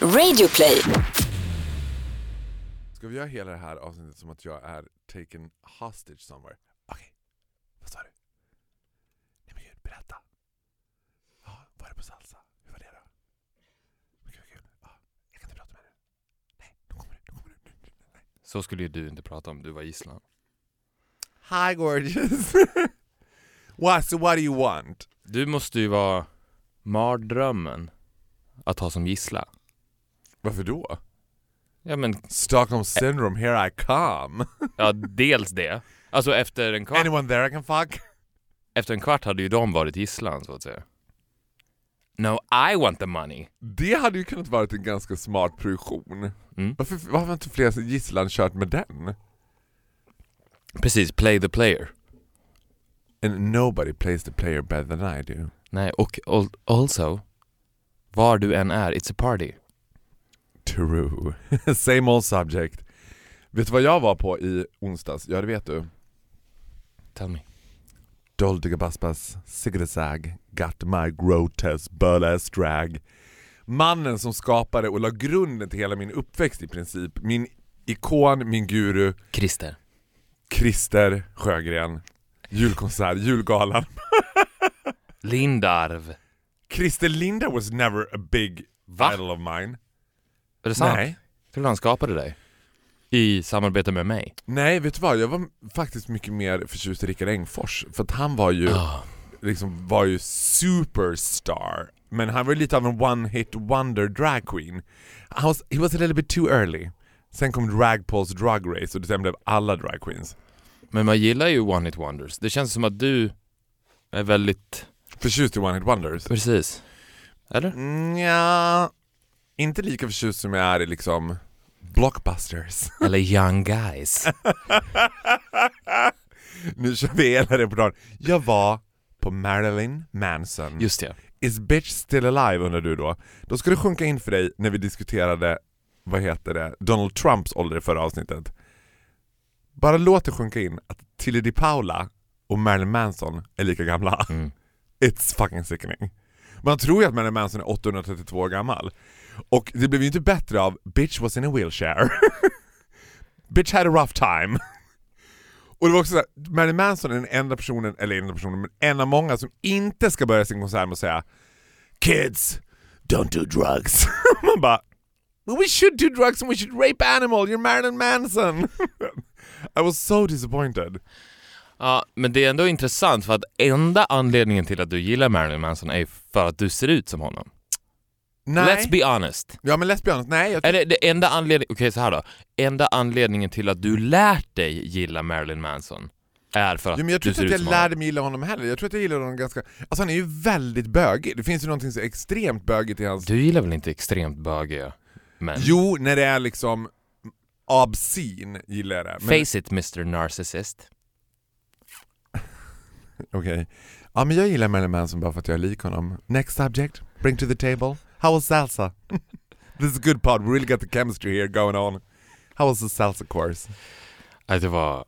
Radioplay. Ska vi göra hela det här avsnittet som att jag är taken hostage somewhere? Okej, vad sa du? Nej men gud, berätta. Ja, var det på salsa? Hur var det då? Men Gud, vad kul. Ja, jag kan inte prata med dig. Nej, nu kommer du, nu kommer du. nu- Nej. Så skulle ju du inte prata om du var gisslan. Hi gorgeous! what, so what do you want? Du måste ju vara mardrömmen att ha som gissla. Varför då? Ja men, Stockholm syndrome, here I come. ja dels det. Alltså efter en kvart, Anyone there I can fuck? efter en kvart hade ju de varit gisslan så att säga. No, I want the money. Det hade ju kunnat vara en ganska smart produktion. Mm. Varför, varför har inte fler gisslan kört med den? Precis, play the player. And nobody plays the player better than I do. Nej, och al- also, var du än är, it's a party. True. Same old subject. Vet du vad jag var på i onsdags? Ja det vet du. Tell me. Dolce Gabbaspas Sigridesag got my grotesque burlesque drag. Mannen som skapade och la grunden till hela min uppväxt i princip. Min ikon, min guru, Christer. Christer Sjögren. Julkonsert, julgalan. Lindarv. Christer Linda was never a big Va? idol of mine. Är det sant? Nej. Tror du han skapade dig? I samarbete med mig? Nej, vet du vad? Jag var faktiskt mycket mer förtjust i Rickard Engfors. För att han var ju, Ah. liksom, var ju superstar. Men han var lite av en one hit wonder drag queen. Han was, he was a little bit too early. Sen kom RagPaul's Drug Race och sen blev alla drag queens. Men man gillar ju One Hit Wonders. Det känns som att du är väldigt... Förtjust i one hit wonders? Precis. Eller? Mm, ja, inte lika förtjust som jag är i liksom blockbusters. Eller Young Guys. nu kör vi hela repertoaren. Jag var på Marilyn Manson. Just det. Is bitch still alive undrar du då? Då ska det sjunka in för dig när vi diskuterade, vad heter det, Donald Trumps ålder i förra avsnittet. Bara låt det sjunka in att Tilly Di Paula och Marilyn Manson är lika gamla. Mm. It's fucking sickening. Man tror ju att Marilyn Manson är 832 år gammal. Och det blev ju inte bättre av Bitch was in a wheelchair. Bitch had a rough time. Och det var också såhär, Marilyn Manson är den enda personen, eller enda personen, men en av många som inte ska börja sin konsert med att säga Kids, don't do drugs. Man bara well, We should do drugs and we should rape animal, you're Marilyn Manson. I was so disappointed. Ja, men det är ändå intressant för att enda anledningen till att du gillar Marilyn Manson är för att du ser ut som honom. Nej. Let's be honest. Ja men let's be honest, nej. Jag Är det, enda anledningen, okej så här då. Enda anledningen till att du lärt dig gilla Marilyn Manson är för att Jo, men jag tror inte att jag lärde mig gilla honom heller. Jag tror att jag gillar honom ganska... Alltså han är ju väldigt bögig. Det finns ju någonting så extremt bögigt i hans... Du gillar väl inte extremt bögiga män? Jo, när det är liksom obscene gillar jag det. Men... Face it Mr Narcissist. Okej. Ja men jag gillar Marilyn Manson bara för att jag är lik honom. Next subject, bring to the table. How was salsa? This is a good pod, we really got the chemistry here going on. How was the salsa course? Nej, det var...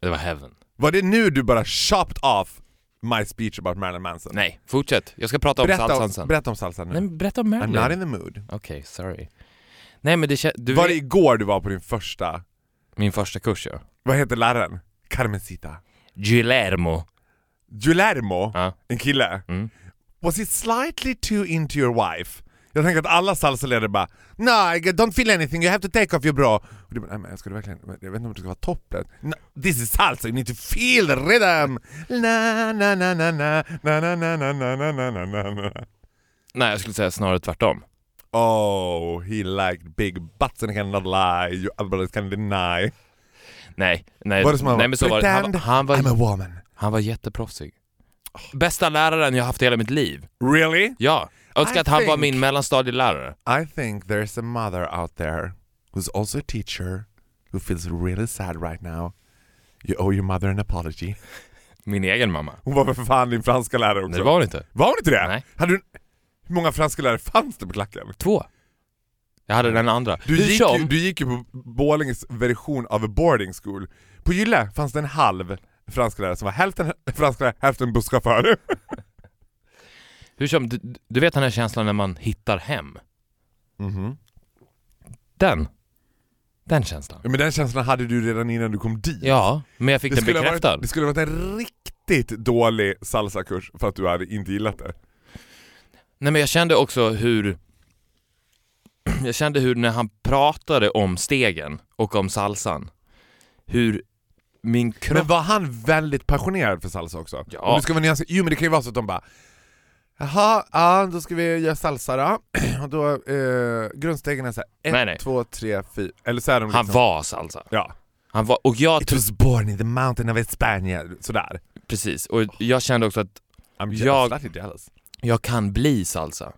Det var heaven. Var det nu du bara chopped off my speech about Marilyn Manson? Nej, fortsätt. Jag ska prata om berätta, salsan sen. berätta om salsa nu. Nej, men berätta om I'm Marilyn. not in the mood. Okej, sorry. Nej men det du Var det igår du var på din första, min första kurs ja. vad heter läraren? Carmencita. Guillermo. Guillermo, Ja. en kille. Mm. Was he slightly too into your wife? Jag tänker att alla salsaledare bara No, I don't feel anything, you have to take off your bra. Och du bara, nej men ska du verkligen, jag vet inte om det ska vara topplet. No, this is salsa, you need to feel the rhythm! Na na na na na na na na na na na na na na Nej jag skulle säga snarare tvärtom. Oh, he liked big butts and he cannot lie, you other brothers can deny. Nej, nej, Var det som han nej var? men så var det. Han, han, var, I'm a woman. han var jätteproffsig. Bästa läraren jag haft i hela mitt liv. Really? Ja. Önskar I att han var think- min mellanstadielärare. I think there's a mother out there who's also a teacher who feels really sad right now. You owe your mother an apology. Min egen mamma. Hon var väl för fan din franska lärare också? Nej det var hon inte. Var hon inte det? Nej. Hade du... Hur många franska lärare fanns det på klacken? Två. Jag hade den andra. Du Hur gick, som- ju, du gick ju på Borlänges version av a boarding school. På Gylle fanns det en halv franska lärare som var hälften franska lärare, hälften busschaufför. Hur som, du, du vet den här känslan när man hittar hem? Mhm. Den. Den känslan. Men den känslan hade du redan innan du kom dit. Ja, men jag fick den skulle ha bekräftad. varit, det skulle ha varit en riktigt dålig salsakurs för att du hade inte gillat det. Nej men jag kände också hur Jag kände hur när han pratade om stegen och om salsan Hur min kropp... Men var han väldigt passionerad för salsa också? Ja. Om det ska vara nyanser, jo men det kan ju vara så att de bara Jaha, ja då ska vi göra salsa då. Och då eh, grundstegen är såhär, Nej, ett, nej. två, tre, fyra. Eller så är de Han liksom, var salsa. Ja. Han var, och jag It was born in the mountain of España. Sådär. precis, och jag kände också att I'm Jag- jag, kan bli salsa.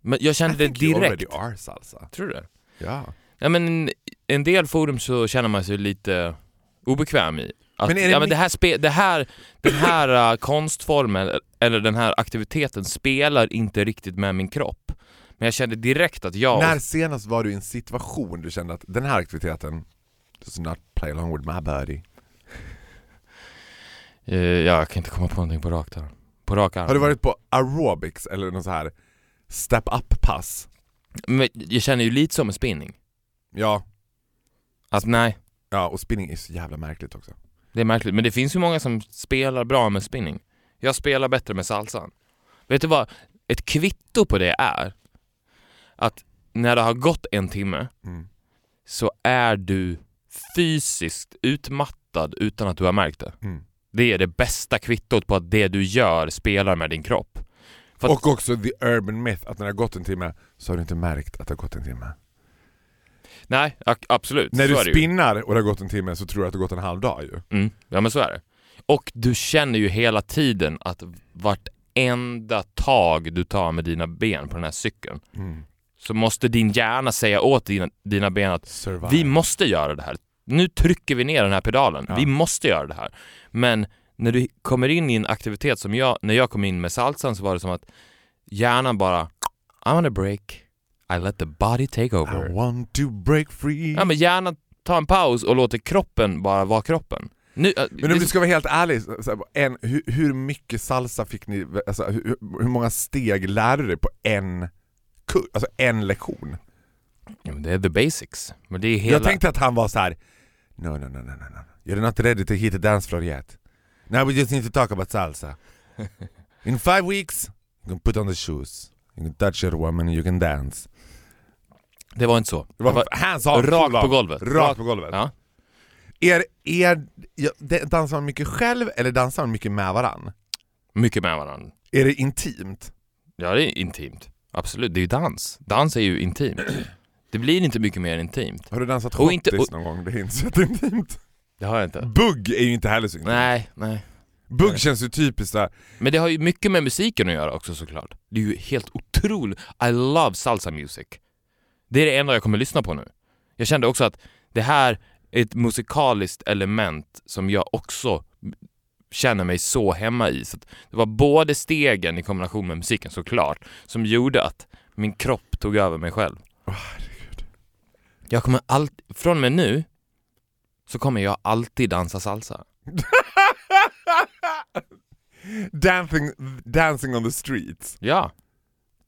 Men jag I kände det think you already direkt. are salsa. Tror du det? Ja. Ja men en del forum så känner man sig lite obekväm i. Att, Men är det ja, men det här spe, det här, den här uh, konstformen, eller den här aktiviteten spelar inte riktigt med min kropp. Men jag kände direkt att jag... När senast var du i en situation du kände att den här aktiviteten does not play along with my body? Eh, jag kan inte komma på någonting på rakt här. På rak arm. Har du varit på aerobics eller någon så här step up pass? Men jag känner ju lite som en spinning. Ja, Att nej, ja och spinning är så jävla märkligt också. det är märkligt. Men det finns ju många som spelar bra med spinning. Jag spelar bättre med salsan. Vet du vad? Ett kvitto på det är att när det har gått en timme Mm. så är du fysiskt utmattad utan att du har märkt det. Mm. Det är det bästa kvittot på att det du gör spelar med din kropp. För Och också the urban myth att när det har gått en timme så har du inte märkt att det har gått en timme. Nej, absolut. När så du spinnar och det har gått en timme så tror du att det har gått en halv dag ju. Mm, ja men så är det. Och du känner ju hela tiden att vartenda tag du tar med dina ben på den här cykeln Mm. så måste din hjärna säga åt dina, dina ben att Survive. vi måste göra det här. Nu trycker vi ner den här pedalen. Ja. Vi måste göra det här. Men när du kommer in i en aktivitet som jag, när jag kom in med salsan så var det som att hjärnan bara I want a break. I let the body take I over. want to break free. Ja men hjärnan tar en paus och låter kroppen bara vara kroppen. Nu, äh, Men om du ska vara helt ärlig, här, en, hur, hur mycket salsa fick ni, alltså, hur, hur många steg lärde du dig på en, alltså en lektion? Ja, det är the basics. Men det är hela... Jag tänkte att han var så här. No, no, no, no, no, no. You're not ready to hit the dance floor yet. Now we just need to talk about salsa. In five weeks, you can put on the shoes. You can touch your woman and you can dance. Det var inte så. Det var, Det var hands on, rakt på golvet. Rakt på golvet. Ja. Ja, det- dansar man mycket själv eller dansar man mycket med varann? Mycket med varandra. Är det intimt? Ja, det är intimt. Absolut, det är ju dans. Dans är ju intimt. Det blir inte mycket mer intimt. Har du dansat Och inte- hottis någon gång? Det är inte så intimt. Det har jag inte. Bugg är ju inte heller så intimt. Nej, nej. Bugg Nej. känns ju typiskt såhär, Men det har ju mycket med musiken att göra också såklart. Det är ju helt otroligt. I love salsa music. Det är det enda jag kommer lyssna på nu. Jag kände också att det här är ett musikaliskt element som jag också känner mig så hemma i. Så det var både stegen i kombination med musiken såklart som gjorde att min kropp tog över mig själv. Åh, herregud. Jag kommer alltid, från och med nu så kommer jag alltid dansa salsa. dancing, dancing on the streets. Ja,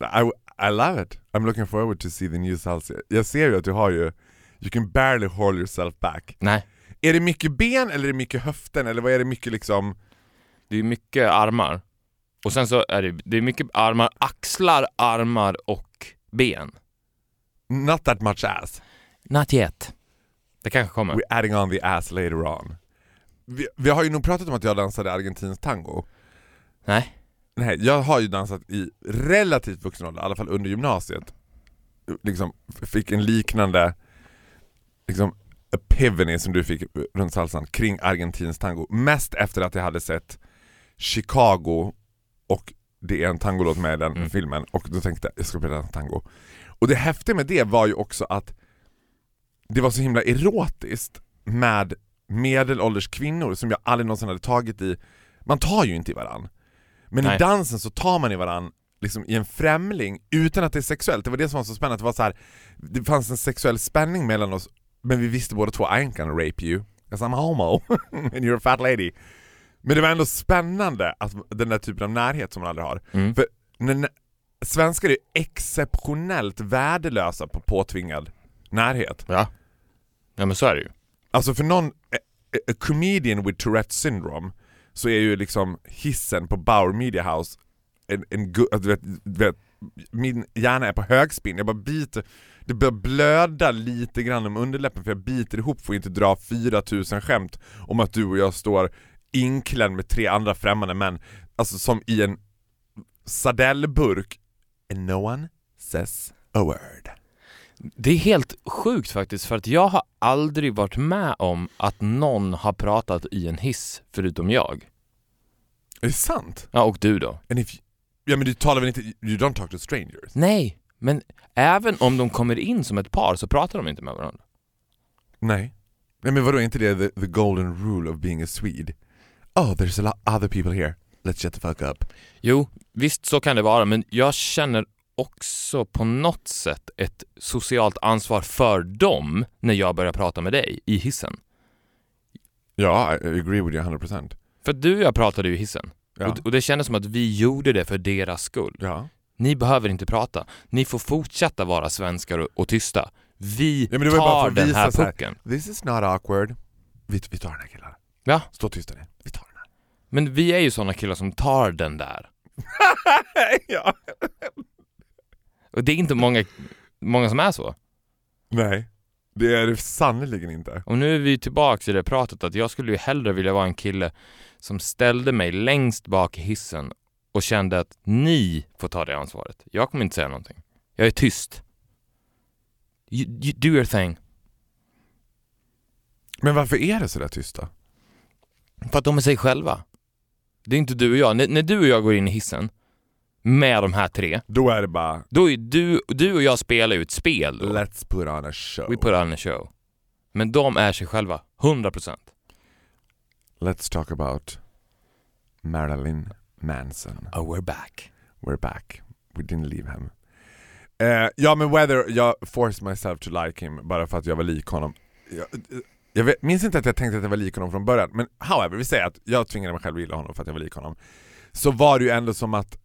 I, I love it. I'm looking forward to see the new salsa. Jag ser ju att du har ju, you can barely hold yourself back. nej. Är det mycket ben eller är det mycket höften eller vad är det mycket liksom? Det är mycket armar. Och sen så är det, det är mycket armar, axlar, armar och ben. Not that much ass. Not yet. Det kanske kommer. We're adding on the ass later on. Vi, vi har ju nog pratat om att jag dansade argentinsk tango. Nej. Nej, jag har ju dansat i relativt vuxen ålder, i alla fall under gymnasiet. Liksom fick en liknande liksom, epiphany som du fick runt salsan kring argentinsk tango. Mest efter att jag hade sett Chicago och det är en tangolåt med i den Mm. filmen och då tänkte jag jag ska dansa tango. Och det häftiga med det var ju också att det var så himla erotiskt med medelålders kvinnor som jag aldrig någonsin hade tagit i. Man tar ju inte i varann. Men i Nej. dansen så tar man i varann liksom i en främling utan att det är sexuellt. Det var det som var så spännande. Det, var så här, det fanns en sexuell spänning mellan oss men vi visste båda två I ain't gonna rape you, 'cause I'm homo and you're a fat lady. Men det var ändå spännande att den där typen av närhet som man aldrig har. Mm. För när, svenskar är exceptionellt värdelösa på påtvingad närhet. Ja. Ja men så är det ju. Alltså för någon, a, a comedian with Tourettes syndrome, så är ju liksom hissen på Bauer Media House en, en alltså, du vet, du vet, min hjärna är på högspinn, jag bara biter, det börjar blöda lite grann om underläppen för jag biter ihop för att inte dra 4000 skämt om att du och jag står inklädd med tre andra främmande män, alltså som i en sardellburk and no one says a word. Det är helt sjukt faktiskt för att jag har aldrig varit med om att någon har pratat i en hiss förutom jag. Är det sant? Ja, och du då? And if you, ja men du talar väl inte, you don't talk to strangers? Nej, men även om de kommer in som ett par så pratar de inte med varandra. Nej. Nej men vadå, är inte det the, the golden rule of being a Swede? Oh, there's a lot other people here. Let's shut the fuck up. Jo, visst så kan det vara, men jag känner också på något sätt ett socialt ansvar för dem när jag börjar prata med dig i hissen. Ja, I agree with you 100%. För du och jag pratade ju i hissen. Ja. Och, och det kändes som att vi gjorde det för deras skull. ja. Ni behöver inte prata. Ni får fortsätta vara svenskar och, och tysta. Vi Ja, tar den här så här. pucken. This is not awkward. Vi, vi tar den här killen. Ja. Stå tysta nu. Vi tar den här. Men vi är ju såna killar som tar den där. ja. Och det är inte många, många som är så. Nej, det är det sannerligen inte. Och nu är vi tillbaka i det pratet att jag skulle ju hellre vilja vara en kille som ställde mig längst bak i hissen och kände att ni får ta det ansvaret. Jag kommer inte säga någonting. Jag är tyst. You, you do your thing. Men varför är det så där tysta? För att de är sig själva. Det är inte du och jag. När, när du och jag går in i hissen med de här tre, Då är det bara då är du, du och jag spelar ju ett spel då. Let's put on a show. We put on a show. Men de är sig själva, 100%. Let's talk about Marilyn Manson. Oh, we're back. We're back. We didn't leave him. Eh, ja men whether jag forced myself to like him bara för att jag var lik honom. Jag, jag vet, minns inte att jag tänkte att jag var lik honom från början, men however, vi säger att jag tvingade mig själv att gilla honom för att jag var lik honom. Så var det ju ändå som att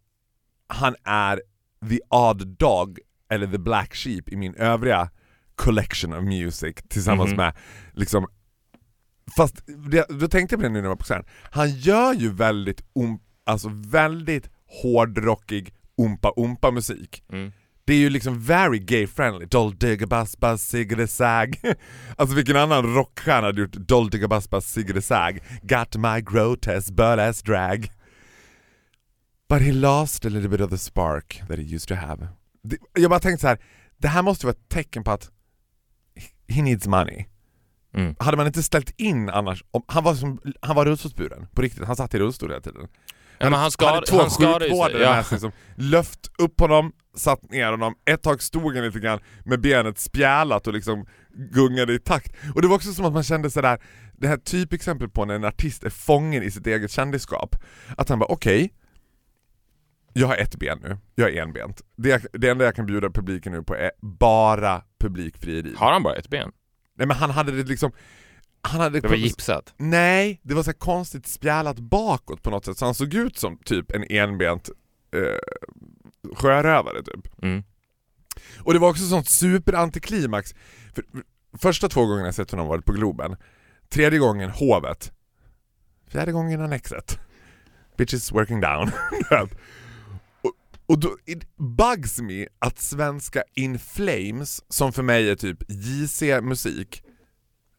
han är the odd dog, eller the black sheep i min övriga collection of music tillsammans Mhm. med liksom Fast det, då tänkte jag på det nu när jag var på scen. Han gör ju väldigt, um, alltså väldigt hårdrockig umpa-umpa musik. Mm. Det är ju liksom very gay friendly. Doll digga bass bass siggade sag. Alltså vilken annan rockstjärna hade gjort Doll digga bass bass siggade sag? Got my grotesque butt ass drag. But he lost a little bit of the spark that he used to have. Det, jag bara tänkte så här. det här måste vara ett tecken på att he needs money. Mm. Hade man inte ställt in annars, om, han var som, han var rullstolsburen på riktigt, han satt i rullstol hela tiden. Ja, han hade skar, två han sjukvårdare. Ja. med sig som löft upp honom, satt ner honom, ett tag stod han lite grann med benet spjälat och liksom gungade i takt. Och det var också som att man kände sådär, det här typexempel på när en artist är fången i sitt eget kändisskap. Att han bara okej, jag har ett ben nu, jag är enbent. Det, det enda jag kan bjuda publiken nu på är bara publikfrieri. Har han bara ett ben? Nej men han hade det liksom, han hade Det var gipsat. Nej, det var så konstigt spjälat bakåt på något sätt så han såg ut som typ en enbent eh, sjörövare typ. Mm. Och det var också sånt superantiklimax. För, första två gångerna jag sett honom varit på Globen, tredje gången Hovet, fjärde gången Annexet. Bitches working down. och, då, it bugs me att svenska In Flames, som för mig är typ JC musik,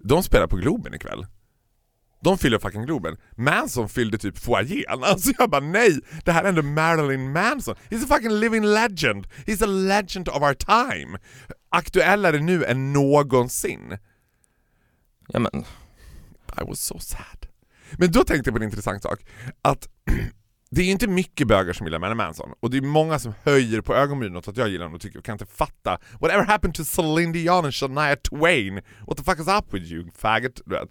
de spelar på Globen ikväll. De fyller fucking Globen. Manson fyllde typ foajén. Alltså jag bara nej, det här är ändå Marilyn Manson. He's a fucking living legend. He's a legend of our time. Aktuellare nu än någonsin. Ja, men, I was so sad. Men då tänkte jag på en intressant sak. Att det är inte mycket bögar som gillar Marilyn Manson. Och det är många som höjer på ögonbrynen åt att jag gillar honom och tycker jag kan inte fatta. Whatever happened to Celine Dion and Shania Twain? What the fuck is up with you faggot? Du vet.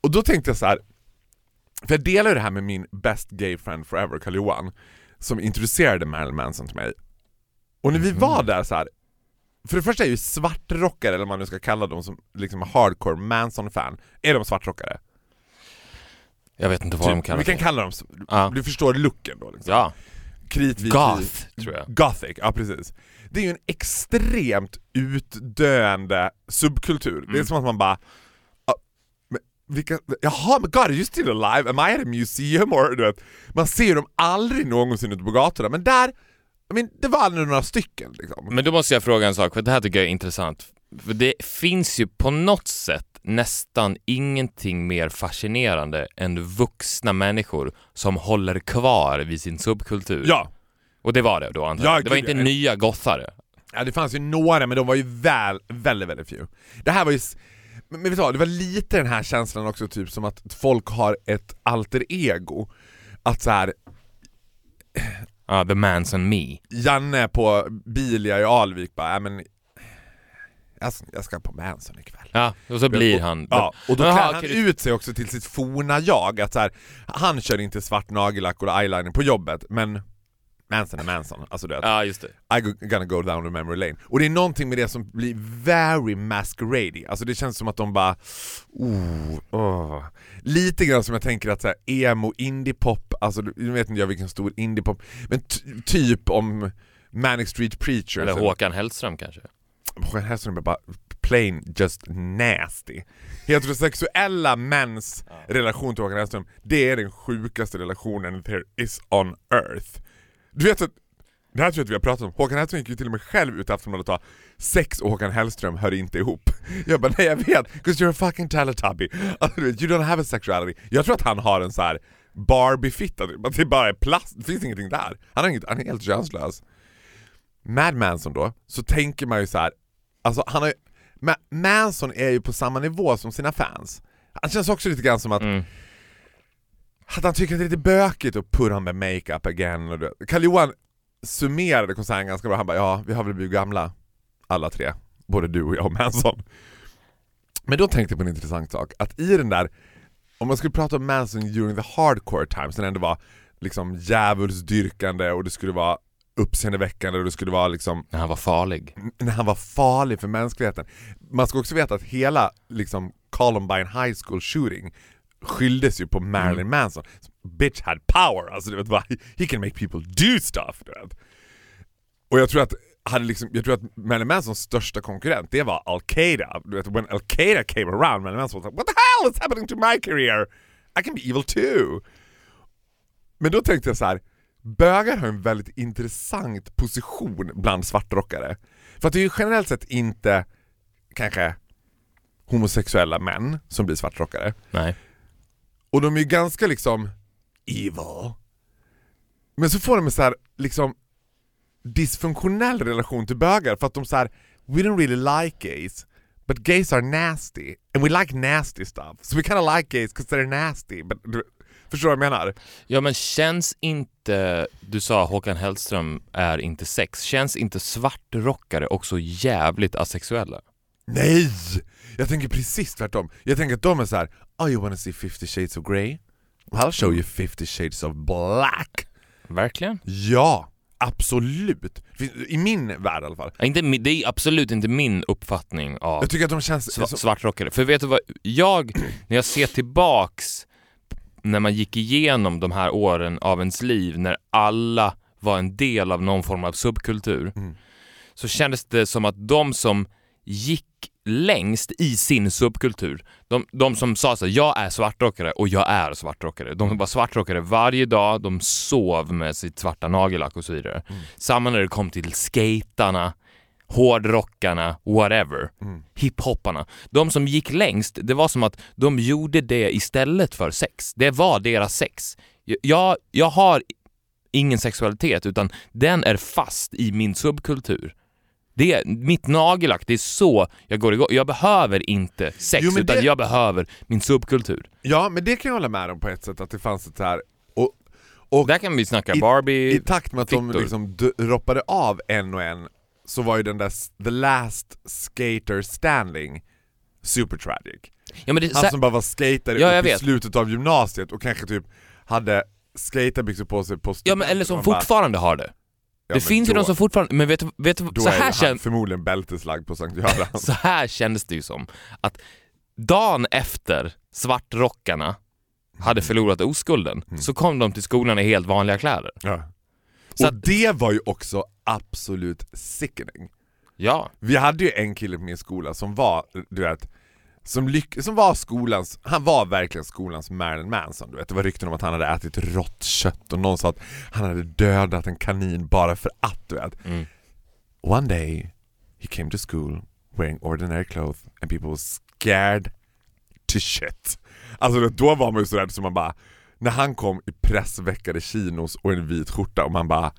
Och då tänkte jag så här. För jag delar ju det här med min best gay friend forever, Karl Johan, som introducerade Marilyn Manson till mig. Och när vi var där så här. För det första är ju svartrockare, eller vad man nu ska kalla dem som liksom hardcore Manson-fan, är de svartrockare? Jag vet inte vad de Typ, kallar vi kan kalla dem, Ja. du förstår looken då liksom. Ja. kritvit Goth, tror jag. Gothic, ja precis. Det är ju en extremt utdöende subkultur. Det är Mm. som att man bara... ah, vilka, jaha, men God, are you still alive? Am I at a museum? Or, du vet, man ser dem aldrig någonsin ute på gatorna, men där, I mean, det var aldrig några stycken liksom. Men då måste jag fråga en sak, för det här tycker jag är intressant. För det finns ju på något sätt nästan ingenting mer fascinerande än vuxna människor som håller kvar vid sin subkultur. Ja, Och det var det då antar Ja, jag? Det var inte ja. nya gothare? Ja det fanns ju några men de var ju väl, väldigt väldigt few. Det här var ju, men vet du vad, det var lite den här känslan också typ som att folk har ett alter ego. Att så här, Ja, the man's me. Janne på Bilia i Alvik bara, men jag, jag ska på Manson ikväll. Ja, och så blir han... Ja, och då klär han ut sig också till sitt forna jag, att så här, han kör inte svart nagellack och eyeliner på jobbet, men Manson är Manson, alltså du vet. Ja, just det. I go, gonna go down the memory lane. Och det är någonting med det som blir very masquerady, alltså det känns som att de bara oh, åh. Lite grann som jag tänker att så här, emo, indiepop, alltså nu vet inte jag vilken stor indiepop, men ty- typ om Manic Street Preachers Eller Håkan Hellström kanske? Håkan Hellström är bara plain just nasty. Heterosexuella mäns relation till Håkan Hellström, det är den sjukaste relationen there is on earth. Du vet att, det här tror jag att vi har pratat om, Håkan Hellström gick ju till och med själv ut i Aftonbladet och sa sex och Håkan Hellström hör inte ihop. Jag bara nej jag vet, 'cause you're a fucking teletubby. Alltså, you don't have a sexuality. Jag tror att han har en så här Barbie-fitta, det bara är plast, det finns ingenting där. Han, har inget, han är helt könslös. Mad Manson då, så tänker man ju så här. Alltså han har ju, Ma- Manson är ju på samma nivå som sina fans. Han känns också lite grann som att, Mm. att han tycker att det är lite bökigt att put on the makeup again. Och det. Karl Johan summerade konserten ganska bra, han bara ja, vi har väl blivit gamla alla tre, både du och jag och Manson. Men då tänkte jag på en intressant sak, att i den där, om man skulle prata om Manson during the hardcore times, när det ändå var liksom djävulsdyrkande och det skulle vara uppseendeväckande och det skulle vara liksom När han var farlig. när han var farlig för mänskligheten. Man ska också veta att hela liksom, Columbine High School shooting skylldes ju på Marilyn Manson. Bitch had power, alltså du vet bara, he can make people do stuff. Du vet. Och jag tror att hade liksom, jag tror att Marilyn Mansons största konkurrent, det var Al-Qaida. Du vet, when Al-Qaida came around, Marilyn Manson was like What the hell is happening to my career? I can be evil too. Men då tänkte jag så här. Bögar har en väldigt intressant position bland svartrockare. För att det är ju generellt sett inte kanske homosexuella män som blir svartrockare. Nej. Och de är ju ganska liksom evil. Men så får de en så här liksom dysfunktionell relation till bögar för att de så här we don't really like gays but gays are nasty and we like nasty stuff so we kind of like gays because they're nasty but, förstår du vad jag menar? Ja men känns inte, du sa Håkan Hellström är inte sex, känns inte svartrockare också jävligt asexuella? Nej! Jag tänker precis tvärtom. Jag tänker att de är så här: oh you wanna see 50 shades of grey? I'll show you 50 shades of black. Verkligen? Ja, absolut. I min värld i alla fall. Inte, det är absolut inte min uppfattning av Jag tycker att de känns... sva- svartrockare. För vet du vad, jag, när jag ser tillbaks när man gick igenom de här åren av ens liv när alla var en del av någon form av subkultur Mm. så kändes det som att de som gick längst i sin subkultur, de, de som sa så här, jag är svartrockare och jag är svartrockare. De var svartrockare varje dag, de sov med sitt svarta nagellack och så vidare. Samma när det kom till skaterna, hårdrockarna, whatever. Mm. Hiphopparna. De som gick längst, det var som att de gjorde det istället för sex. Det var deras sex. Jag, jag har ingen sexualitet utan den är fast i min subkultur. Det är mitt nagellack, det är så jag går igång. Jag behöver inte sex Jo, utan det- jag behöver min subkultur. Ja, men det kan jag hålla med om på ett sätt, att det fanns ett så här... Och, och Där kan vi snacka I- Barbie. i takt med att de fittor. liksom droppade av en och en så var ju den där The Last Skater Standing super tragic. ja, det, Han som bara var skater Ja, upp i slutet av gymnasiet och kanske typ hade skaterbyxor på sig på ja, men, eller som Man bara, fortfarande har det. ja, det finns ju då- de som fortfarande, men vet du, vet du Då så är här, han kän, förmodligen bälteslagd på Sankt Göran. så här kändes det ju som att dagen efter svartrockarna hade förlorat oskulden så kom de till skolan i helt vanliga kläder. ja. Så och att, det var ju också absolut sickening. ja. Vi hade ju en kille på min skola som var, du vet, som, lyck- som var skolans, han var verkligen skolans Marilyn Manson du vet. Det var rykten om att han hade ätit rått kött och någon sa att han hade dödat en kanin bara för att du vet. Mm. One day he came to school wearing ordinary clothes and people were scared to shit. Alltså då var man ju så rädd så man bara, när han kom i pressveckade chinos och en vit skjorta och man bara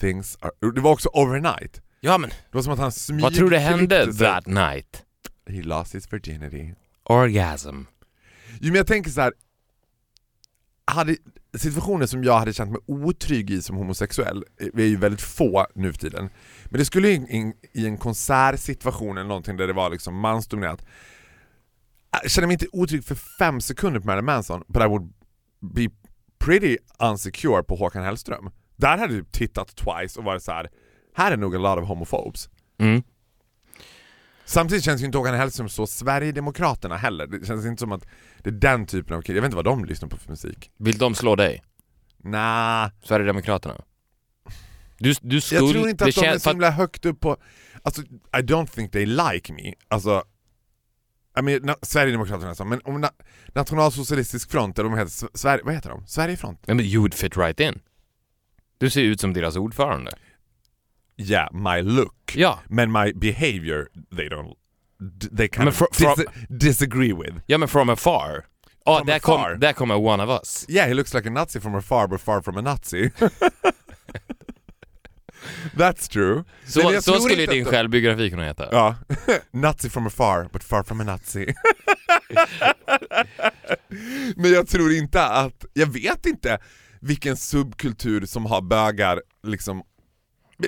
Things are... Det var också overnight. Ja men, Det var som att han smyg vad tror du hände that night? He lost his virginity. Orgasm. Jo men jag tänker så här. Hade, situationer som jag hade känt mig otrygg i som homosexuell är ju väldigt få nu för tiden. Men det skulle ju in, i en konsertsituation eller någonting där det var liksom mansdominerat. Jag känner mig inte otrygg för fem sekunder på Marilyn Manson, but I would be pretty unsecure på Håkan Hellström. Där hade jag tittat twice och varit så här. här är nog a lot of homophobes. Mm. Samtidigt känns ju inte Håkan Hellström så Sverigedemokraterna heller. Det känns inte som att det är den typen av killar. Jag vet inte vad de lyssnar på för musik. Vill de slå dig? Nah, Sverigedemokraterna? Du, du jag skulle... tror inte att de är så himla högt upp på... Alltså, I don't think they like me. Alltså, I mean, na, Sverigedemokraterna så, men om na, Nationalsocialistisk front, eller de heter, S- Sverige, vad heter de? Sverigefront? Ja, men you would fit right in. Du ser ut som deras ordförande. Yeah, my look. Ja. Men my behavior, they don't... They kind Men of fr- from- dis- disagree with. Ja men from afar. Ja, From där, kom, där kommer one of us. Yeah, he looks like a Nazi from afar but far from a Nazi. That's true. Så, så skulle din att självbiografi kunna heta. Ja, Nazi from afar but far from a Nazi. Men jag tror inte att, jag vet inte vilken subkultur som har bögar liksom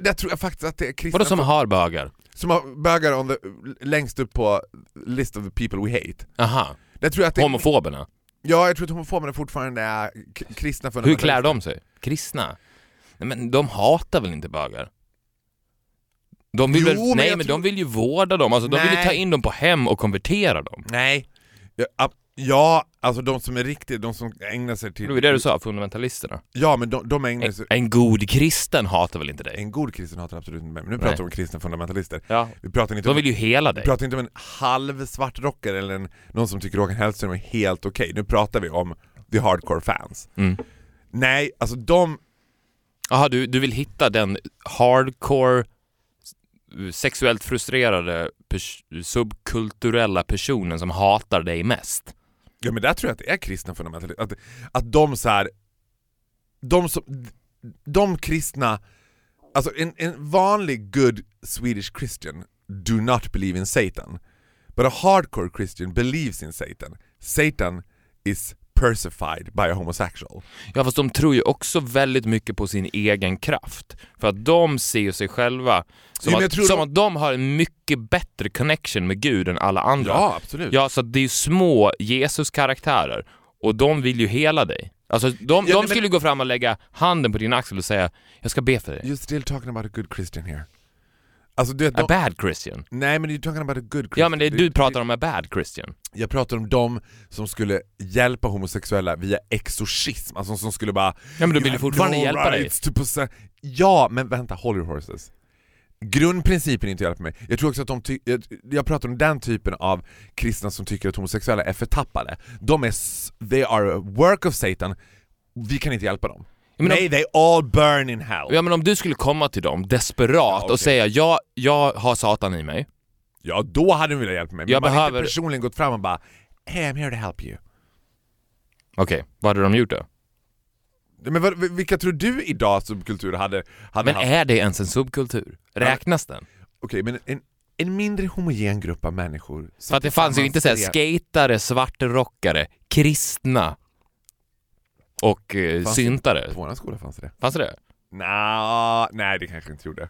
jag tror jag faktiskt att det är kristna Vadå som har bögar? som har bögar on the, längst upp på list of the people we hate. Aha. Jag tror att det, Homofoberna? ja, jag tror att homofoberna fortfarande är kristna Hur klär de sig? Kristna? Nej, men de hatar väl inte bögar? De vill Jo, väl, men nej jag men tror- de vill ju vårda dem, alltså de vill ju ta in dem på hem och konvertera dem. Nej. Ja, ab- Ja, alltså de som är riktigt, de som ägnar sig till... Det var det du sa, fundamentalisterna. Ja, men de, de ägnar En, sig... en god kristen hatar väl inte dig? En god kristen hatar absolut inte mig, men nu Nej. pratar vi om kristna fundamentalister. Ja. Vi pratar inte, De om, vill ju hela vi dig. pratar inte om en halv svartrockare eller en, någon som tycker Håkan Hellström är helt okej. Nu pratar vi om the hardcore fans. Mm. Nej, alltså de... Jaha, du, du vill hitta den hardcore sexuellt frustrerade pers- subkulturella personen som hatar dig mest. Ja men där tror jag att det är kristna fundamentalister. Att, att de så här, De som... De kristna... Alltså en, en vanlig good Swedish Christian do not believe in Satan. But a hardcore Christian believes in Satan. Satan is persified by a homosexual. Ja, fast de tror ju också väldigt mycket på sin egen kraft. För att de ser sig själva som, jag att, som de- att de har en mycket bättre connection med Gud än alla andra. Ja, absolut. Ja, så det är ju små Jesus-karaktärer. Och de vill ju hela dig. Alltså, de, Ja, de men- skulle gå fram och lägga handen på din axel och säga Jag ska be för dig. You're still talking about a good Christian here. Alltså du vet, A de, bad Christian. nej men you're talking about a good Christian. Ja, men det, du pratar om a bad Christian. Jag pratar om de som skulle hjälpa homosexuella via exorcism, alltså som skulle bara Ja, men de "You vill ju fortfarande no hjälpa dig. rights to possess-" Ja, men vänta, hold your horses. Grundprincipen är inte hjälpa mig. Jag tror också att de jag, jag pratar om den typen av kristna som tycker att homosexuella är förtappade. De är, they are a work of Satan, vi kan inte hjälpa dem. Ja, men om- Nej, they all burn in hell. Ja, men om du skulle komma till dem desperat Ja, okej. och säga jag, jag har Satan i mig. Ja, då hade de velat hjälpa mig. Men Jag man behöver- inte personligen gått fram och bara Hey, I'm here to help you. Okej, vad hade de gjort då? Men vad, vilka tror du idag subkultur hade, hade Men haft? är det ens en subkultur? Räknas den? Okej, men en, en mindre homogen grupp av människor För att det fanns ju inte såhär skatare, svartrockare, kristna och eh, Fanns syntare. På vår skola fanns det Fanns det? Nå, nej det kanske inte gjorde.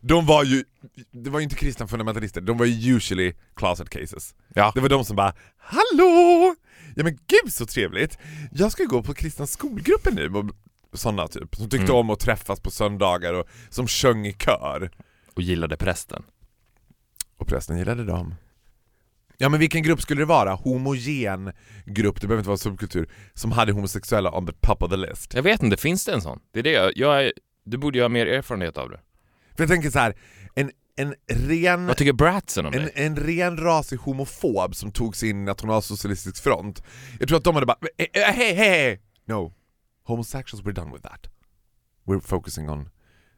De var ju, det var ju inte kristna fundamentalister, de var ju usually closet cases. Ja. Det var de som bara Hallå! Ja men gud så trevligt! Jag ska ju gå på kristna skolgruppen nu, och sådana typ, som tyckte Mm. om att träffas på söndagar och som sjöng i kör. Och gillade prästen. Och prästen gillade dem. Ja men vilken grupp skulle det vara? Homogen grupp, det behöver inte vara subkultur, som hade homosexuella on the top of the list. Jag vet inte, finns det en sån? Det är det jag, jag är Du borde ju ha mer erfarenhet av det. För jag tänker så här, en, en ren... Vad tycker Bratsen om En, det? en renrasig homofob som tog sig in i Nationalsocialistisk front. Jag tror att de hade bara hej, hej, hej! No. Homosexuals, we're done with that. We're focusing on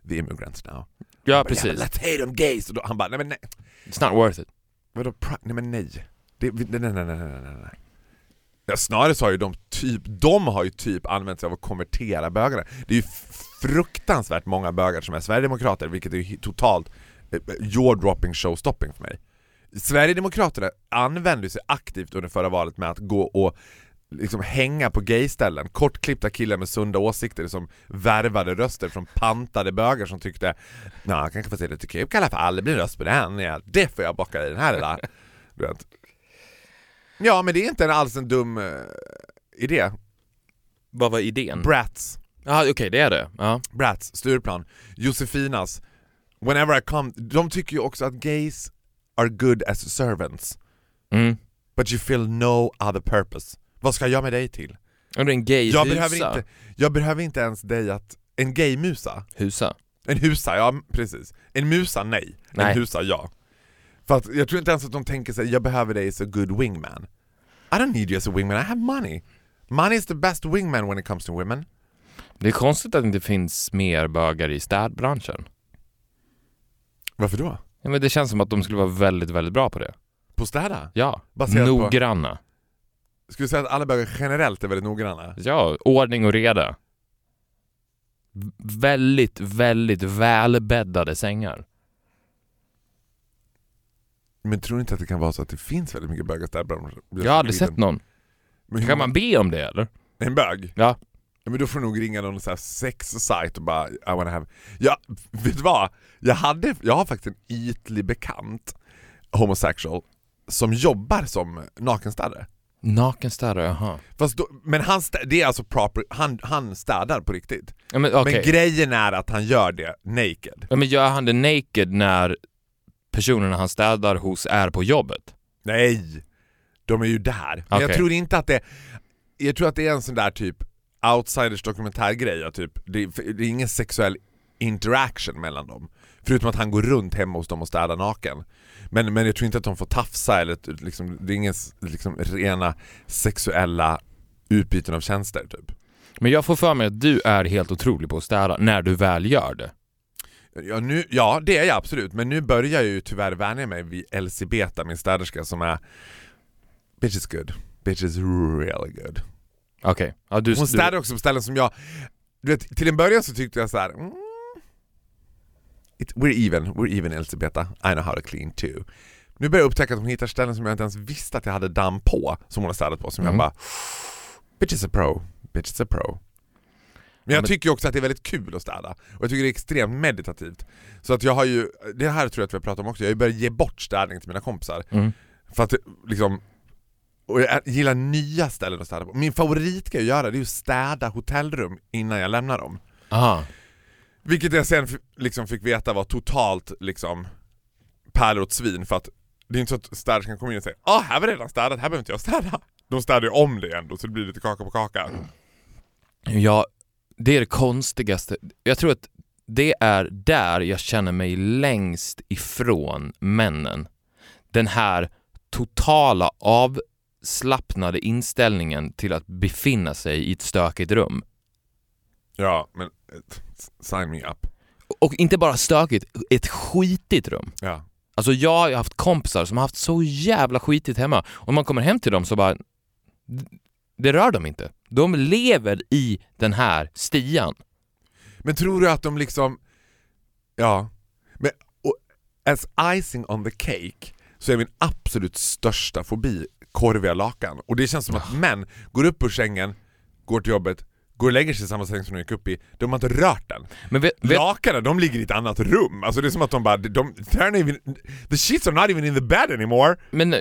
the immigrants now. Ja, Bara, precis. let's hate them gays! Och då, han bara, nej men nej. It's not worth it. Vadå pri- Nej men nej. Det, nej, nej, nej, nej, nej, nej. Ja, snarare så har ju de typ, de har ju typ använt sig av att konvertera bögarna. Det är ju fruktansvärt många bögar som är Sverigedemokrater, vilket är ju totalt eh, jaw-dropping showstopping för mig. Sverigedemokraterna använde sig aktivt under förra valet med att gå och liksom hänga på gayställen, kortklippta killar med sunda åsikter som värvade röster från pantade bögar som tyckte Nå, jag kanske får se lite kul i alla fall, det blir en röst på den, ja, det får jag bocka i den här lilla... Ja men det är inte alls en dum eh, idé. Vad var idén? Brats, Ja, okej, det är det. Ja. Brats, Stureplan, Josefinas, Whenever I come, de tycker ju också att gays are good as servants, Mm. but you feel no other purpose. Vad ska jag med dig till? Är en gay Jag behöver, inte, jag behöver inte ens dig att... En gaymusa? Husa? En husa, ja precis. En musa, nej. Nej. En husa, ja. För att jag tror inte ens att de tänker sig jag behöver dig as a good wingman. I don't need you as a wingman, I have money. Money is the best wingman when it comes to women. Det är konstigt att det inte finns mer bögar i städbranschen. Varför då? Ja, men det känns som att de skulle vara väldigt, väldigt bra på det. På städa? Ja. Baserat på- Noggranna. Skulle du säga att alla bögar generellt är väldigt noggranna? Ja, ordning och reda. Väldigt, väldigt välbäddade sängar. Men tror du inte att det kan vara så att det finns väldigt mycket bögar städbranschen? Jag har aldrig sett någon. Men Kan man be om det eller? En bög? Ja. Ja, men då får du nog ringa någon så här sex-site och bara I wanna have... Ja, vet du vad? Jag, hade, jag har faktiskt en ytlig bekant homosexual som jobbar som nakenstädare. Nakenstädare, jaha. Fast då, men han, stä- det är alltså proper, han, han städar på riktigt. Ja, men okej. Men grejen är att han gör det naked. Ja, men gör han det naked när personerna han städar hos är på jobbet? Nej! De är ju där. Men jag tror inte att det... Jag tror att det är en sån där typ outsiders dokumentärgrej, typ, det, det är ingen sexuell interaction mellan dem. Förutom att han går runt hemma hos dem och städar naken. Men, men jag tror inte att de får tafsa eller liksom, det är ingen liksom, rena sexuella utbyten av tjänster typ. Men jag får för mig att du är helt otrolig på att städa när du väl gör det. Ja, nu, ja det är jag absolut, men nu börjar jag ju tyvärr vänja mig vid Elsie Beta, min städerska som är Bitch is good, bitch is really good. Okej. Ja, du, Hon städar också på ställen som jag... Du vet, till en början så tyckte jag så här. Mm, it, we're even, we're even Elisabetta. I know how to clean too. Nu börjar jag upptäcka att hon hittar ställen som jag inte ens visste att jag hade damm på, som hon har städat på, som Mm. jag bara... Bitch is a pro, bitch is a pro. Men jag tycker också att det är väldigt kul att städa, och jag tycker det är extremt meditativt. Så att jag har ju, det här tror jag att vi har pratat om också, jag har börjat ge bort städning till mina kompisar. Mm. För att liksom, och jag gillar nya ställen att städa på. Min favoritgrej att göra det är att städa hotellrum innan jag lämnar dem. Aha. Vilket jag sen liksom fick veta var totalt liksom pärlor åt svin för att det är inte så att städerskan kommer in och säger ah här var det redan städat, här behöver inte jag städa. De städar ju om det ändå så det blir lite kaka på kaka. Ja, det är det konstigaste. Jag tror att det är där jag känner mig längst ifrån männen. Den här totala avslappnade inställningen till att befinna sig i ett stökigt rum. Ja men eh, sign me up. Och inte bara stökigt, ett skitigt rum. Ja. Alltså jag har haft kompisar som har haft så jävla skitigt hemma och man kommer hem till dem så bara det rör dem inte. De lever i den här stian. Men tror du att de liksom, ja, men och, as icing on the cake så är min absolut största fobi korviga lakan. Och det känns som att män går upp ur sängen, går till jobbet, går och lägger sig i samma säng som de gick upp i, de har inte rört den. Men vet, vet, Lakanen, de ligger i ett annat rum. Alltså det är som att de bara, de, even, the sheets are not even in the bed anymore. men äh,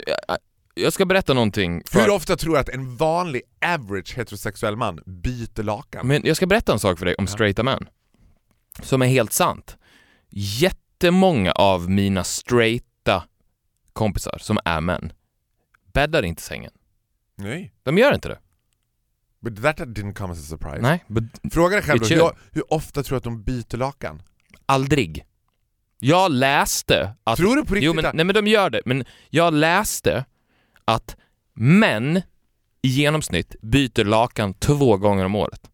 jag ska berätta någonting. För, Hur ofta tror jag att en vanlig average heterosexuell man byter lakan? men jag ska berätta en sak för dig om straighta män. Som är helt sant. Jättemånga av mina straighta kompisar som är män bäddar inte sängen. Nej. De gör inte det. But that didn't come as a surprise. Nej, but Fråga dig själv då, hur, hur ofta tror du att de byter lakan? aldrig. Jag läste att... Tror du på riktigt Jo, men, nej men de gör det, men jag läste att män i genomsnitt byter lakan två gånger om året.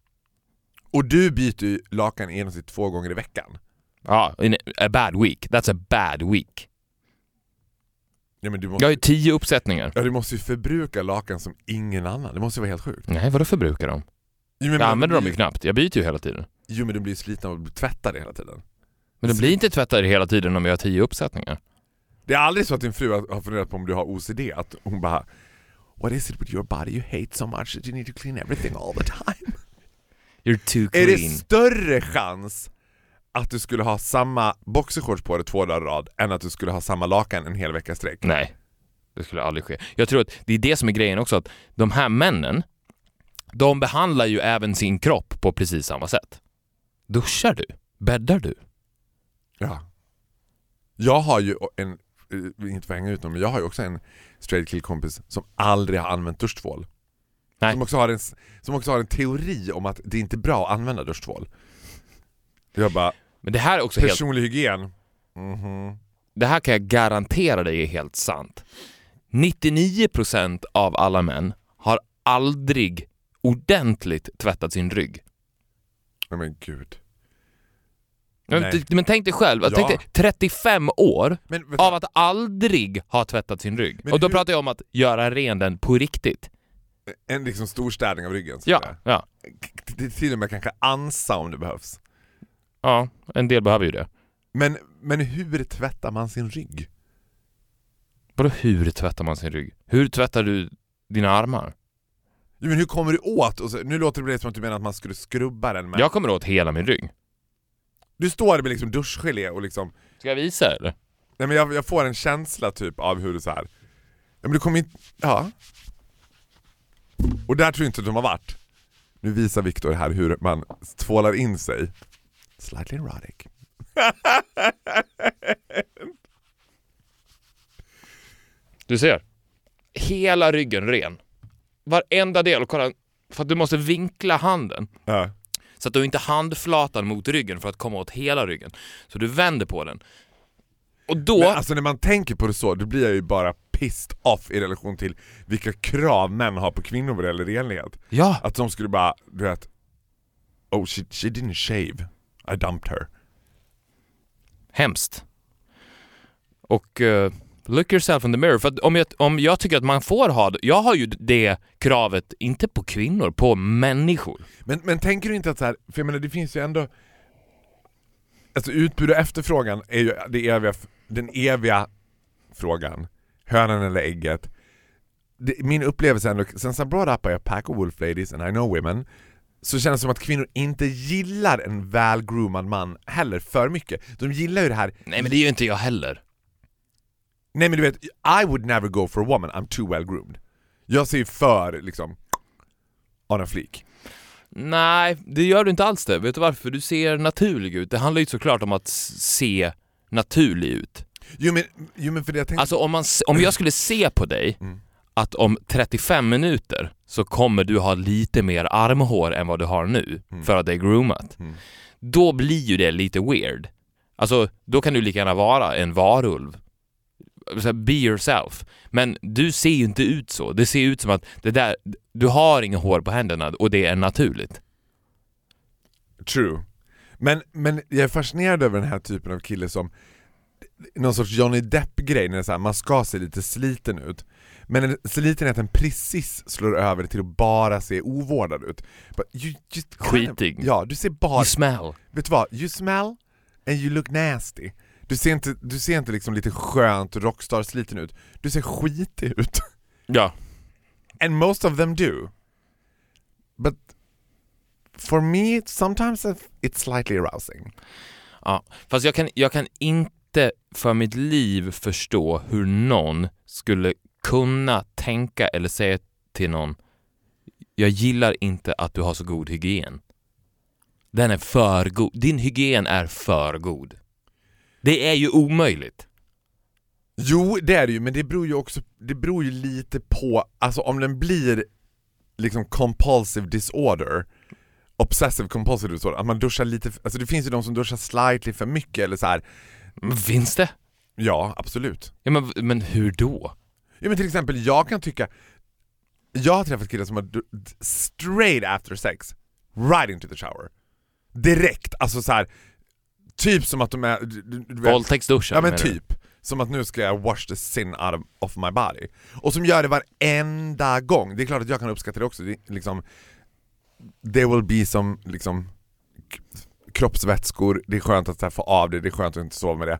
Och du byter lakan i genomsnitt två gånger i veckan. Ja, in a bad week. That's a bad week. Ja, men du måste, Jag har ju tio uppsättningar. ja, du måste ju förbruka lakan som ingen annan. Det måste ju vara helt sjukt. Nej, vadå förbrukar de? Jo, men, Jag använder dem blir- ju knappt. Jag byter ju hela tiden. Jo men de blir ju slitna och tvättade hela tiden. Men de blir inte tvättade hela tiden om jag har tio uppsättningar. Det är aldrig så att din fru har funderat på om du har OCD, att hon bara What is it with your body you hate so much that you need to clean everything all the time? You're too Är det clean. större chans att du skulle ha samma boxershorts på dig två dagar i rad än att du skulle ha samma lakan en hel vecka sträck? Nej, det skulle aldrig ske. Jag tror att det är det som är grejen också, att de här männen, de behandlar ju även sin kropp på precis samma sätt. Duschar du? Bäddar du? Ja. Jag har ju en, eh, inte för att hänga ut någon, men jag har ju också en straight kill-kompis som aldrig har använt duschtvål. Nej. Som också, har en, som också har en teori om att det inte är bra att använda duschtvål. Jag bara, Men det här är också helt... personlig hygien? Mhm. Det här kan jag garantera dig är helt sant. 99% av alla män har aldrig ordentligt tvättat sin rygg. Nej men gud. Men, men tänk dig själv, Ja. tänk dig 35 år Men, vet av att aldrig ha tvättat sin rygg. Men Och då hur- pratar jag om att göra ren den på riktigt. en liksom storstädning av ryggen. så Ja, ja. Till och med kanske ansa om det behövs. Ja, en del behöver ju det. Men, men hur tvättar man sin rygg? Vadå hur tvättar man sin rygg? Hur tvättar du dina armar? Jo, men hur kommer du åt? Och så, nu låter det som att du menar att man skulle skrubba den med... Jag kommer åt hela min rygg. Du står med liksom duschgelé och liksom... Ska jag visa eller? Nej men jag, jag får en känsla typ av hur du så här. Ja men du kommer inte... Ja. Och där tror jag inte att de har varit. Nu visar Viktor här hur man tvålar in sig. Slightly erotic. Du ser. Hela ryggen ren. Varenda del. Och kolla, för att du måste vinkla handen. Ja. Så att du inte handflatan mot ryggen för att komma åt hela ryggen. Så du vänder på den. Och då... Men alltså när man tänker på det så, då blir jag ju bara pissed off i relation till vilka krav män har på kvinnor vad det gäller renlighet. ja, Att de skulle bara, du vet... Oh she, she didn't shave. I dumped her. hemskt. Och eh, look yourself in the mirror. För om jag, om jag tycker att man får ha det, jag har ju det kravet, inte på kvinnor, på människor. Men, men tänker du inte att så här, för jag menar det finns ju ändå Alltså utbud och efterfrågan är ju det eviga, den eviga frågan Hönan eller ägget det, Min upplevelse är ändå, since I brought up by a pack of wolf ladies and I know women Så känns det som att kvinnor inte gillar en välgroomad man heller för mycket De gillar ju det här Nej men det är ju inte jag heller. Nej men du vet, I would never go for a woman, I'm too well groomed Jag ser ju för liksom On a fleek Nej, det gör du inte alls det. Vet du varför? Du ser naturlig ut. Det handlar ju såklart om att se naturlig ut. Jo men, jo, men för det jag tänkte Alltså om, man, om jag skulle se på dig Mm. Att om 35 minuter så kommer du ha lite mer armhår än vad du har nu Mm. för att det är groomat. Mm. Då blir ju det lite weird. Alltså, då kan du lika gärna vara en varulv. Så Be yourself. Men du ser ju inte ut så. Det ser ut som att det där, du har inga hår på händerna och det är naturligt. True. Men, men jag är fascinerad över den här typen av kille som någon sorts Johnny Depp-grej när så här, man ska se lite sliten ut. Men en- slitenheten precis slår över till att bara se ovårdad ut. But you just Skitig. Ja, du ser bara... You smell. Vet du vad? You smell and you look nasty. Du ser inte, du ser inte liksom lite skönt rockstar-sliten ut. Du ser skitig ut. Ja. And most of them do. But for me, sometimes it's slightly arousing. Ja, fast jag kan, jag kan inte för mitt liv förstå hur någon skulle kunna tänka eller säga till någon Jag gillar inte att du har så god hygien. Den är för god. Din hygien är för god. Det är ju omöjligt. Jo, det är det ju, men det beror ju också det beror ju lite på, alltså om den blir liksom compulsive disorder Obsessive compulsive disorder, att man duschar lite, alltså det finns ju de som duschar slightly för mycket eller så här. Men finns det? Ja, absolut. Ja, men, men hur då? Ja men till exempel, jag kan tycka Jag har träffat killar som har straight after sex, right into the shower Direkt, alltså så här. Typ som att de är... Våldtäktsduschen? Ja men du? typ. Som att nu ska jag wash the sin out of, my body. Och som gör det varenda gång. Det är klart att jag kan uppskatta det också. Det liksom, there will be som liksom kroppsvätskor, det är skönt att så här, få av det, det är skönt att inte sova med det.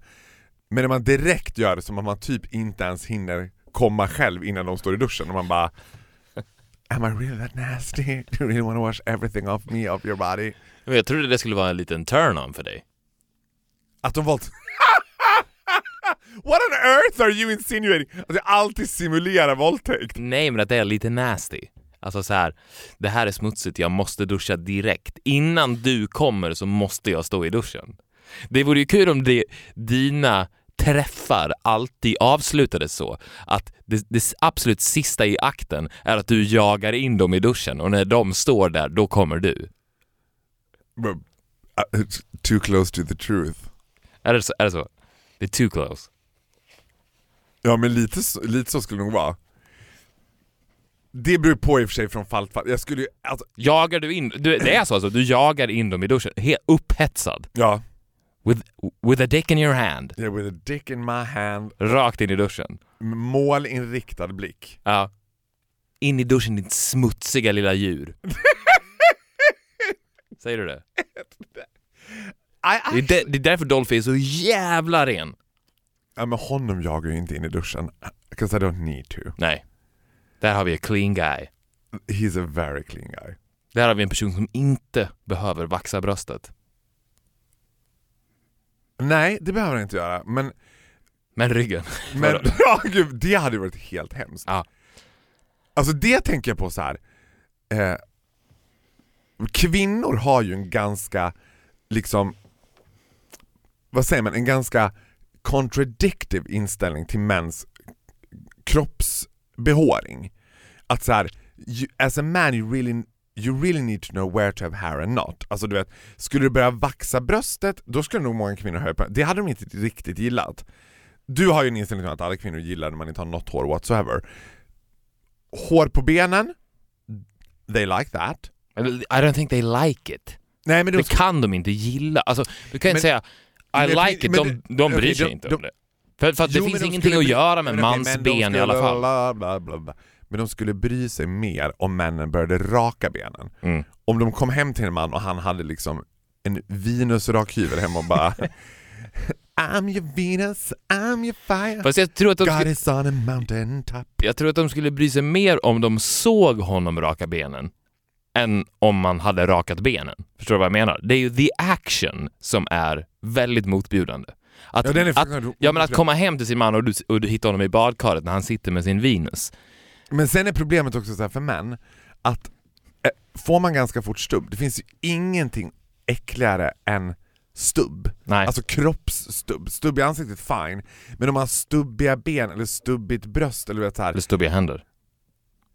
Men när man direkt gör det som att man typ inte ens hinner komma själv innan de står i duschen och man bara Am I really that nasty? Do you really want to wash everything off me, off your body? Men Jag trodde det skulle vara en liten turn-on för dig. Att de valt... What on earth are you insinuating? Att jag alltid simulerar våldtäkt? Nej, men att det är lite nasty. Alltså så här, det här är smutsigt, jag måste duscha direkt. Innan du kommer så måste jag stå i duschen. Det vore ju kul om det, dina träffar alltid avslutades så att det, det absolut sista i akten är att du jagar in dem i duschen och när de står där, då kommer du. But, uh, too close to the truth. Är det så? Är det så? Det är too close. Ja men lite, lite så skulle det nog vara. Det beror på i och för sig från fall till fall. Jag skulle ju, alltså, Jagar du in, du, det är så alltså, du jagar in dem i duschen, helt upphetsad. ja. With, with a dick in your hand. Yeah, with a dick in my hand, Rakt in i duschen. målinriktad blick. Ja. In i duschen ditt smutsiga lilla djur. Säger du det? I, Det är, de, det är därför Dolphy är så jävla ren. Ja men honom jagar jag ju inte in i duschen. 'Cause I don't need to. Nej. Där har vi en clean guy. He's a very clean guy. Där har vi en person som inte behöver vaxa bröstet. Nej, det behöver han inte göra. Men, Men ryggen. men ja, gud, det hade varit helt hemskt. Ja. Alltså det tänker jag på så här. Eh, kvinnor har ju en ganska, liksom, vad säger man, en ganska contradictive inställning till mäns kroppsbehåring. Att så här, you, as a man you really, you really need to know where to have hair and not. Alltså du vet, skulle du börja vaxa bröstet, då skulle nog många kvinnor höja på det. hade de inte riktigt gillat. Du har ju en inställning att alla kvinnor gillar när man inte har något hår whatsoever. Hår på benen, they like that. I don't think they like it. Nej men de, Det kan de inte gilla. Alltså, du kan inte Men- säga I men- like it, men- de, de bryr okej, sig de- inte de- om det. För, för det Jo, men finns de ingenting skulle att göra med mans de ben i alla fall. bla, bla, bla, bla. Men de skulle bry sig mer om männen började raka benen. Mm. Om de kom hem till en man och han hade liksom en Venus-rakhyvel hemma och bara I'm your Venus, I'm your fire Fast jag tror, att de God skulle, is on a mountain top jag tror att de skulle bry sig mer om de såg honom raka benen än om man hade rakat benen. Förstår du vad jag menar? Det är ju the action som är väldigt motbjudande. Att, Ja, att, ja men att komma hem till sin man och du, och du hittar honom i badkaret när han sitter med sin Venus. Men sen är problemet också så här för män att eh, får man ganska fort stubb, det finns ju ingenting äckligare än stubb. Nej. Alltså kroppsstubb. Stubb i ansiktet fine, men om man har stubbiga ben eller stubbigt bröst eller vet så här, Eller stubbiga händer.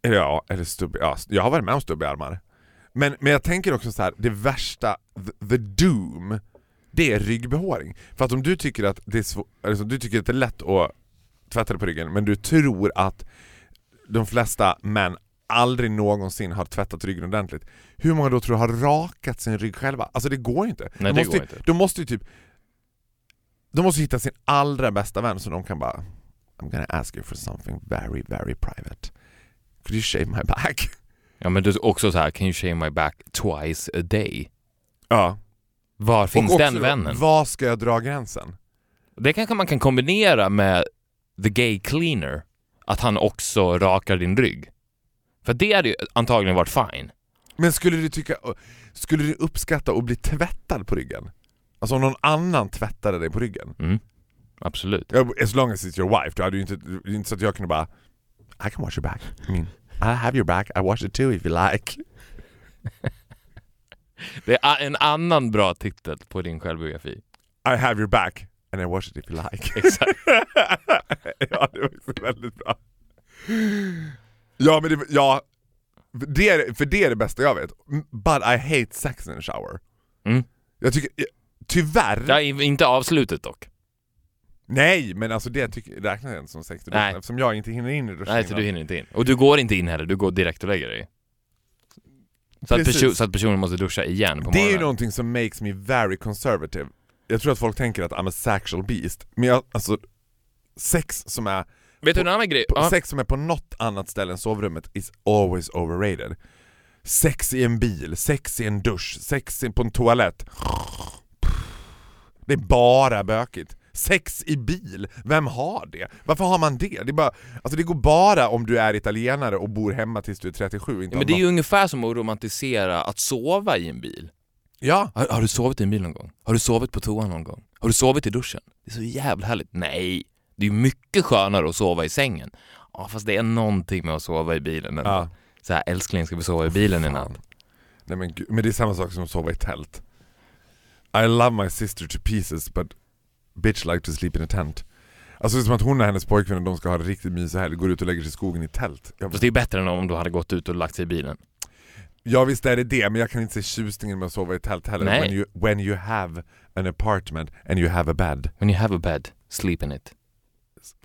eller ja, eller stubb, ja, jag har varit med om stubbiga armar. Men, men jag tänker också så här, det värsta, the, the doom, det är ryggbehåring. För att om du tycker att det är, svå- alltså, du tycker att det är lätt att tvätta dig på ryggen, men du tror att de flesta män aldrig någonsin har tvättat ryggen ordentligt. Hur många då tror du har rakat sin rygg själva? Alltså det går ju inte. Nej, de det måste, inte. De måste ju typ De måste hitta sin allra bästa vän så de kan bara I'm gonna ask you for something very very private. Could you shave my back? Ja men du är också så här, can you shave my back twice a day? Ja. Var finns Och den vännen? Var ska jag dra gränsen? Det kanske man kan kombinera med the gay cleaner, att han också rakar din rygg. För det hade ju antagligen varit fine. Men skulle du tycka, skulle du uppskatta att bli tvättad på ryggen? Alltså om någon annan tvättade dig på ryggen? Mm. Absolut. As long as it's your wife, du hade ju inte, inte så att jag kunde bara I can wash your back. I mean, I have your back, I wash it too if you like. Det är en annan bra titel på din självbiografi. I have your back and I wash it if you like. Exakt. ja, det var väldigt bra. Ja, men det, ja, det, är, för det är det bästa jag vet. But I hate sex in the shower. Mm. Jag tycker, tyvärr, Ja, inte avslutet dock. nej men alltså det tycker, räknas inte som sex i duschen Nej. eftersom jag inte hinner in i duschen Nej, så du hinner inte in. Och du går inte in heller, du går direkt och lägger dig. Så att, perso- så att personen måste duscha igen på Det är ju morgonen. någonting som makes me very conservative. Jag tror att folk tänker att I'm a sexual beast, men jag, alltså sex som är Vet du en annan grej? på, Ja. sex som är på något annat ställe än sovrummet is always overrated. Sex i en bil, sex i en dusch, sex i- på en toalett. Det är bara bökigt. Sex i bil, vem har det? Varför har man det? Det, bara, alltså det går bara om du är italienare och bor hemma tills du är 37 och inte Ja, men det är ju ungefär som att romantisera att sova i en bil. Ja, Har, har du sovit i en bil någon gång? Har du sovit på toan någon gång? Har du sovit i duschen? Det är så jävla härligt. Nej, det är mycket skönare att sova i sängen. Ja, fast det är någonting med att sova i bilen. ändå. ja. Så här, älskling ska vi sova i bilen i natt? Nej men, gud, men det är samma sak som att sova i tält. I love my sister to pieces but bitch like to sleep in a tent. Alltså det är som att hon och hennes pojkvän och de ska ha det riktigt mysigt här, går ut och lägger sig i skogen i tält. Jag, Fast det är bättre än om du hade gått ut och lagt sig i bilen. Ja visst är det det, men jag kan inte se tjusningen med att sova i tält heller. Nej. When you, when you have an apartment and you have a bed When you have a bed, sleep in it.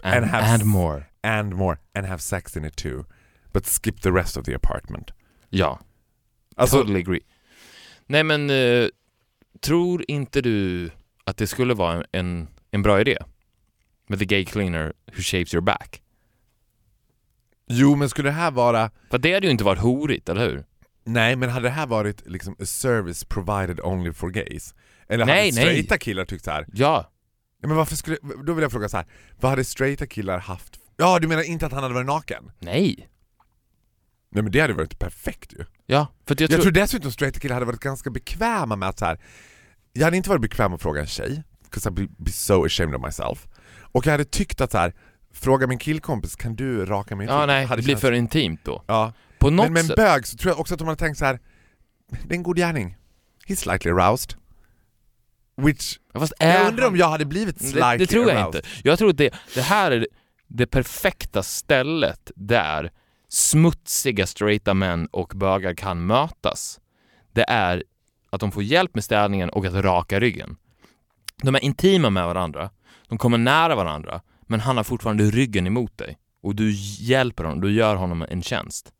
And, And have and more. and more and have sex in it too. But skip the rest of the apartment. Ja, Alltså, totally agree. Nej men, eh, tror inte du att det skulle vara en, en, en bra idé? Med the gay cleaner who shapes your back. jo men skulle det här vara För det hade ju inte varit horigt, eller hur? Nej, men hade det här varit liksom a service provided only for gays? Eller Nej, hade nej. straighta killar tyckt så här? Ja. Men varför skulle, då vill jag fråga så här. vad hade straighta killar haft? Ja, du menar inte att han hade varit naken? Nej. Nej men det hade varit perfekt ju. Ja, för jag, Jag, tror... tror dessutom straighta killar hade varit ganska bekväma med att så här. jag hade inte varit bekväm att fråga en tjej, 'cause I'd be, be so ashamed of myself. Och jag hade tyckt att så här. fråga min killkompis, kan du raka mig Ja, nej, det blir känts- för intimt då. Ja, På något men med en bög så tror jag också att de hade tänkt så här. det är en god gärning. He's slightly aroused. Which, Fast jag undrar om jag hade blivit slightly det, det tror jag aroused. inte. Jag tror att det, det här är det perfekta stället där smutsiga straighta män och bögar kan mötas. Det är att de får hjälp med städningen och att raka ryggen. De är intima med varandra, de kommer nära varandra, men han har fortfarande ryggen emot dig. Och du hjälper honom, du gör honom en tjänst.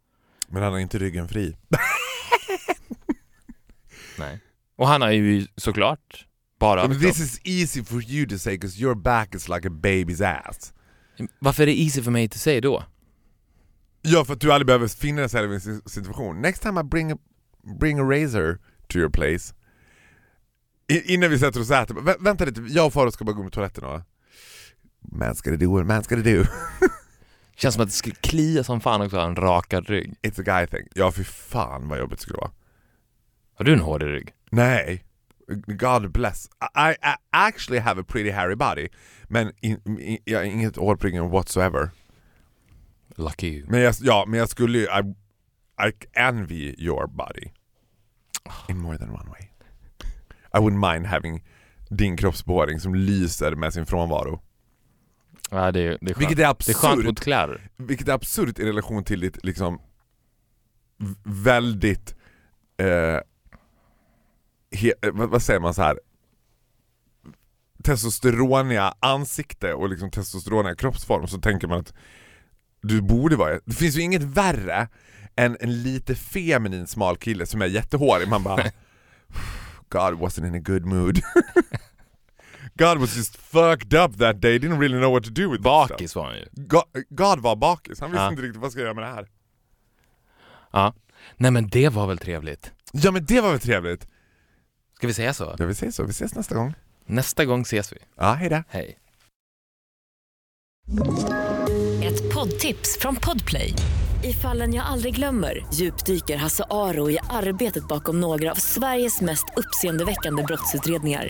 Men han har inte ryggen fri. Nej. Och han har ju såklart bara överkropp. this is easy for you to say because your back is like a baby's ass. Varför är det easy för mig att säga då? Ja, för att du aldrig behöver finna dig själv i en si- situation. Next time I bring a, bring a razor to your place. I, innan vi sätter oss och äter, vä vänta lite, jag och Farao ska bara gå med toaletten och... Man ska det do, man ska det do. Känns som att det skulle klia som fan också att ha en rakad rygg. It's a guy thing. Ja fy fan vad jobbigt det skulle vara. Har du en hård rygg? Nej. God bless. I, I actually have a pretty hairy body. Men in, in, jag har inget hår på ryggen whatsoever. Lucky you. Men jag, ja, men jag skulle ju... I, I envy your body. In more than one way. I wouldn't mind having din kroppsbehåring som lyser med sin frånvaro. Ja, det, är- det är skönt. Vilket är det är skönt absurt. mot kläder. Vilket är absurt i relation till ditt liksom väldigt... Eh, he, eh, vad, vad säger man så här testosteroniga ansikte och liksom testosteroniga kroppsform så tänker man att du borde vara... Det finns ju inget värre än en lite feminin smal kille som är jättehårig. Man bara God wasn't in a good mood. God was just fucked up that day, didn't really know what to do with this stuff. Bakis var han ju. God, God var bakis, han visste Ja. inte riktigt vad ska jag göra med det här. Ja. Nej men det var väl trevligt. Ja men det var väl trevligt. Ska vi säga så? Ja vi ses så, vi ses nästa gång. Nästa gång ses vi. Ja, hejdå. Hej. Ett poddtips från Podplay. I fallen jag aldrig glömmer djupdyker Hasse Aro i arbetet bakom några av Sveriges mest uppseendeväckande brottsutredningar.